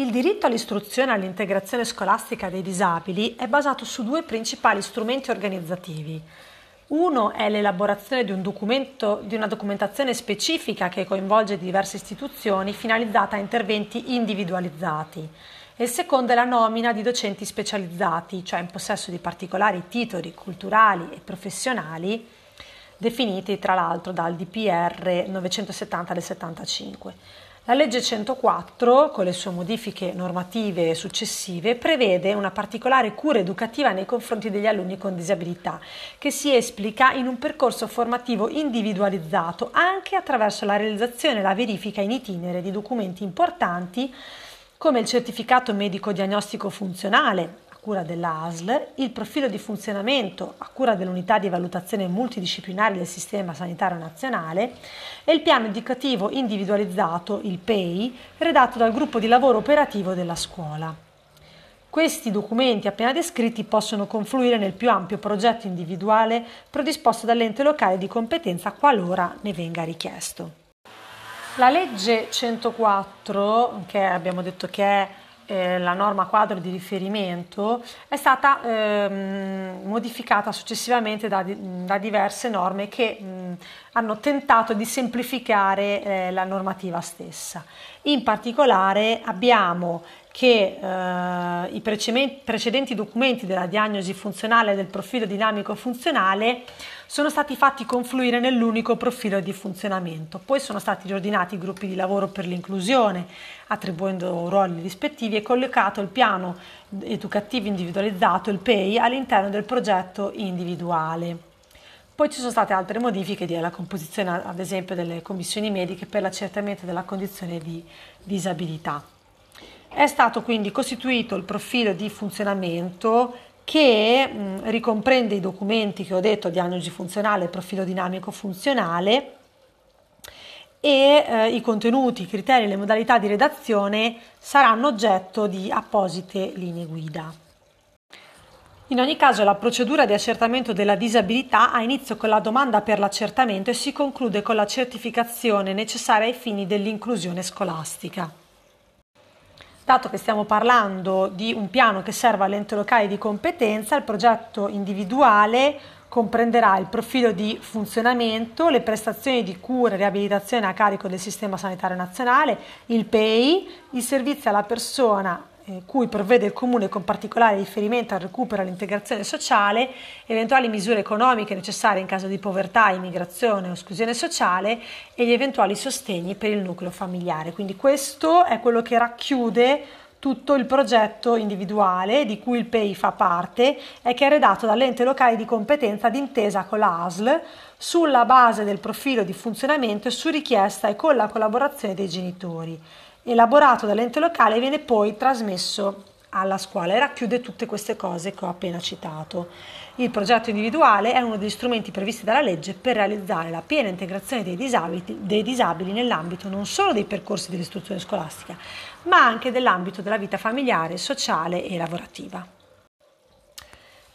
Il diritto all'istruzione e all'integrazione scolastica dei disabili è basato su due principali strumenti organizzativi. Uno è l'elaborazione di, un di una documentazione specifica che coinvolge diverse istituzioni finalizzata a interventi individualizzati. E il secondo è la nomina di docenti specializzati, cioè in possesso di particolari titoli culturali e professionali, definiti tra l'altro dal DPR 970 del 75. La legge 104, con le sue modifiche normative successive, prevede una particolare cura educativa nei confronti degli alunni con disabilità, che si esplica in un percorso formativo individualizzato anche attraverso la realizzazione e la verifica in itinere di documenti importanti come il certificato medico diagnostico funzionale, cura dell'ASL, il profilo di funzionamento a cura dell'unità di valutazione multidisciplinare del Sistema Sanitario Nazionale e il piano educativo individualizzato, il PEI, redatto dal gruppo di lavoro operativo della scuola. Questi documenti appena descritti possono confluire nel più ampio progetto individuale predisposto dall'ente locale di competenza qualora ne venga richiesto. La legge 104, che abbiamo detto che è eh, la norma quadro di riferimento è stata ehm, modificata successivamente da, da, diverse norme che mh, hanno tentato di semplificare eh, la normativa stessa. In particolare abbiamo che eh, i precedenti documenti della diagnosi funzionale del profilo dinamico funzionale sono stati fatti confluire nell'unico profilo di funzionamento. Poi sono stati riordinati i gruppi di lavoro per l'inclusione, attribuendo ruoli rispettivi e collocato il piano educativo individualizzato, il PEI, all'interno del progetto individuale. Poi ci sono state altre modifiche della composizione, ad esempio, delle commissioni mediche per l'accertamento della condizione di disabilità. È stato quindi costituito il profilo di funzionamento che mh, ricomprende i documenti che ho detto, diagnosi funzionale, profilo dinamico funzionale e eh, i contenuti, i criteri e le modalità di redazione saranno oggetto di apposite linee guida. In ogni caso la procedura di accertamento della disabilità ha inizio con la domanda per l'accertamento e si conclude con la certificazione necessaria ai fini dell'inclusione scolastica. Dato che stiamo parlando di un piano che serve all'ente locale di competenza, il progetto individuale comprenderà il profilo di funzionamento, le prestazioni di cura e riabilitazione a carico del Sistema Sanitario Nazionale, il PEI, i servizi alla persona cui provvede il Comune con particolare riferimento al recupero e all'integrazione sociale, eventuali misure economiche necessarie in caso di povertà, immigrazione o esclusione sociale e gli eventuali sostegni per il nucleo familiare. Quindi questo è quello che racchiude tutto il progetto individuale di cui il PEI fa parte e che è redatto dall'ente locale di competenza d'intesa con la ASL sulla base del profilo di funzionamento e su richiesta e con la collaborazione dei genitori elaborato dall'ente locale viene poi trasmesso alla scuola e racchiude tutte queste cose che ho appena citato. Il progetto individuale è uno degli strumenti previsti dalla legge per realizzare la piena integrazione dei disabili, dei disabili nell'ambito non solo dei percorsi dell'istruzione scolastica, ma anche dell'ambito della vita familiare, sociale e lavorativa.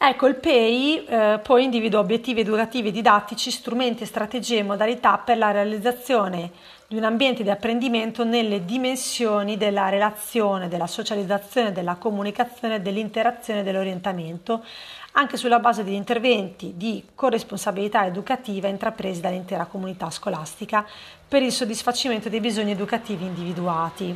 Ecco, il PEI eh, poi individua obiettivi educativi didattici, strumenti, strategie e modalità per la realizzazione di un ambiente di apprendimento nelle dimensioni della relazione, della socializzazione, della comunicazione, dell'interazione e dell'orientamento, anche sulla base degli interventi di corresponsabilità educativa intrapresi dall'intera comunità scolastica per il soddisfacimento dei bisogni educativi individuati.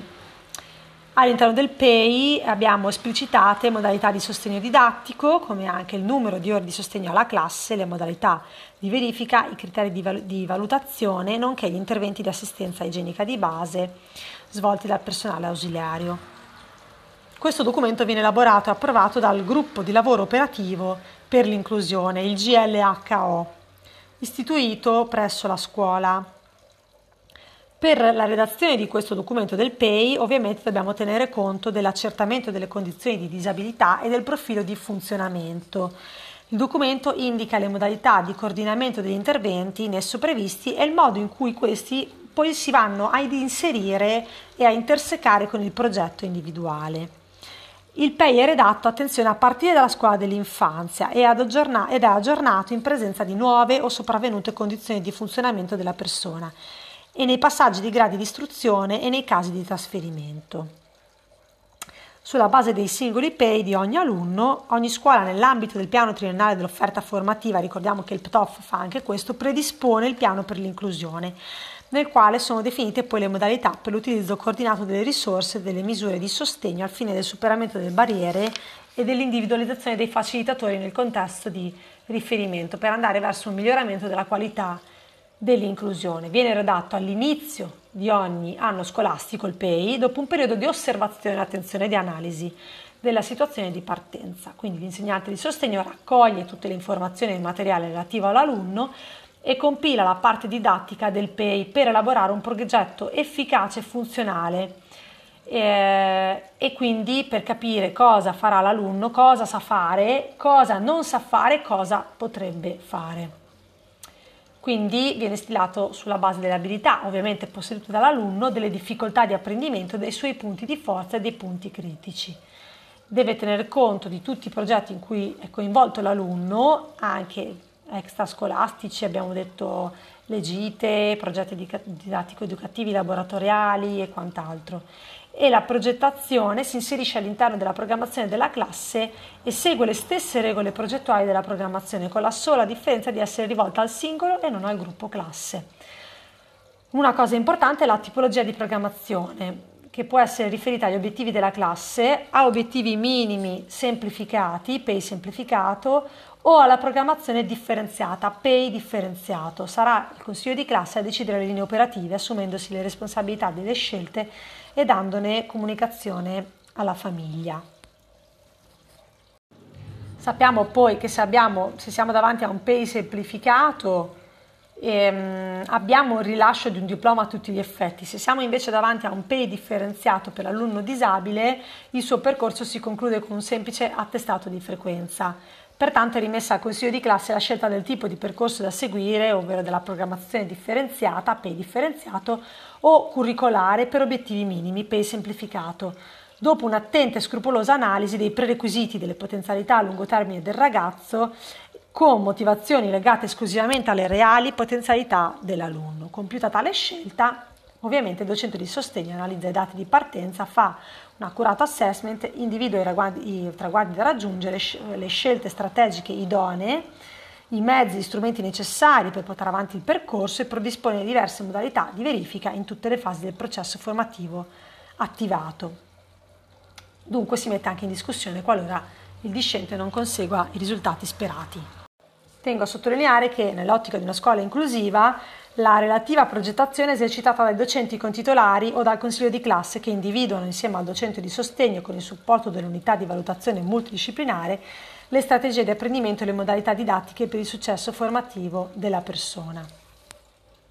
All'interno del PEI abbiamo esplicitate modalità di sostegno didattico, come anche il numero di ore di sostegno alla classe, le modalità di verifica, i criteri di, val- di valutazione, nonché gli interventi di assistenza igienica di base svolti dal personale ausiliario. Questo documento viene elaborato e approvato dal gruppo di lavoro operativo per l'inclusione, il GLHO, istituito presso la scuola per la redazione di questo documento del PEI ovviamente dobbiamo tenere conto dell'accertamento delle condizioni di disabilità e del profilo di funzionamento. Il documento indica le modalità di coordinamento degli interventi in esso previsti e il modo in cui questi poi si vanno ad inserire e a intersecare con il progetto individuale. Il PEI è redatto, attenzione, a partire dalla scuola dell'infanzia ed è aggiornato in presenza di nuove o sopravvenute condizioni di funzionamento della persona e nei passaggi di gradi di istruzione e nei casi di trasferimento. sulla base dei singoli pay di ogni alunno, ogni scuola nell'ambito del piano triennale dell'offerta formativa, ricordiamo che il PTOF fa anche questo, predispone il piano per l'inclusione, nel quale sono definite poi le modalità per l'utilizzo coordinato delle risorse e delle misure di sostegno al fine del superamento delle barriere e dell'individualizzazione dei facilitatori nel contesto di riferimento per andare verso un miglioramento della qualità dell'inclusione. Viene redatto all'inizio di ogni anno scolastico il PEI dopo un periodo di osservazione, attenzione e di analisi della situazione di partenza. Quindi l'insegnante di sostegno raccoglie tutte le informazioni e il materiale relativo all'alunno e compila la parte didattica del PEI per elaborare un progetto efficace e funzionale eh, e quindi per capire cosa farà l'alunno, cosa sa fare, cosa non sa fare, cosa potrebbe fare. Quindi viene stilato sulla base delle abilità, ovviamente possedute dall'alunno, delle difficoltà di apprendimento, dei suoi punti di forza e dei punti critici. Deve tenere conto di tutti i progetti in cui è coinvolto l'alunno, anche extrascolastici, abbiamo detto le gite, progetti didattico-educativi, laboratoriali e quant'altro e la progettazione si inserisce all'interno della programmazione della classe e segue le stesse regole progettuali della programmazione, con la sola differenza di essere rivolta al singolo e non al gruppo classe. Una cosa importante è la tipologia di programmazione, che può essere riferita agli obiettivi della classe, a obiettivi minimi semplificati, PEI semplificato, o alla programmazione differenziata, PEI differenziato. Sarà il consiglio di classe a decidere le linee operative, assumendosi le responsabilità delle scelte e dandone comunicazione alla famiglia. Sappiamo poi che se, abbiamo, se siamo davanti a un PEI semplificato, ehm, abbiamo il rilascio di un diploma a tutti gli effetti. Se siamo invece davanti a un PEI differenziato per l'alunno disabile, il suo percorso si conclude con un semplice attestato di frequenza. Pertanto è rimessa al consiglio di classe la scelta del tipo di percorso da seguire, ovvero della programmazione differenziata, PEI differenziato, o curricolare per obiettivi minimi, PEI semplificato, dopo un'attenta e scrupolosa analisi dei prerequisiti delle potenzialità a lungo termine del ragazzo con motivazioni legate esclusivamente alle reali potenzialità dell'alunno. Compiuta tale scelta, ovviamente il docente di sostegno analizza i dati di partenza, fa un accurato assessment, individua i, ragguardi, i traguardi da raggiungere, le scelte strategiche idonee, i mezzi e strumenti necessari per portare avanti il percorso e predispone diverse modalità di verifica in tutte le fasi del processo formativo attivato. Dunque si mette anche in discussione qualora il discente non consegua i risultati sperati. Tengo a sottolineare che nell'ottica di una scuola inclusiva la relativa progettazione è esercitata dai docenti contitolari o dal consiglio di classe che individuano insieme al docente di sostegno con il supporto dell'unità di valutazione multidisciplinare le strategie di apprendimento e le modalità didattiche per il successo formativo della persona.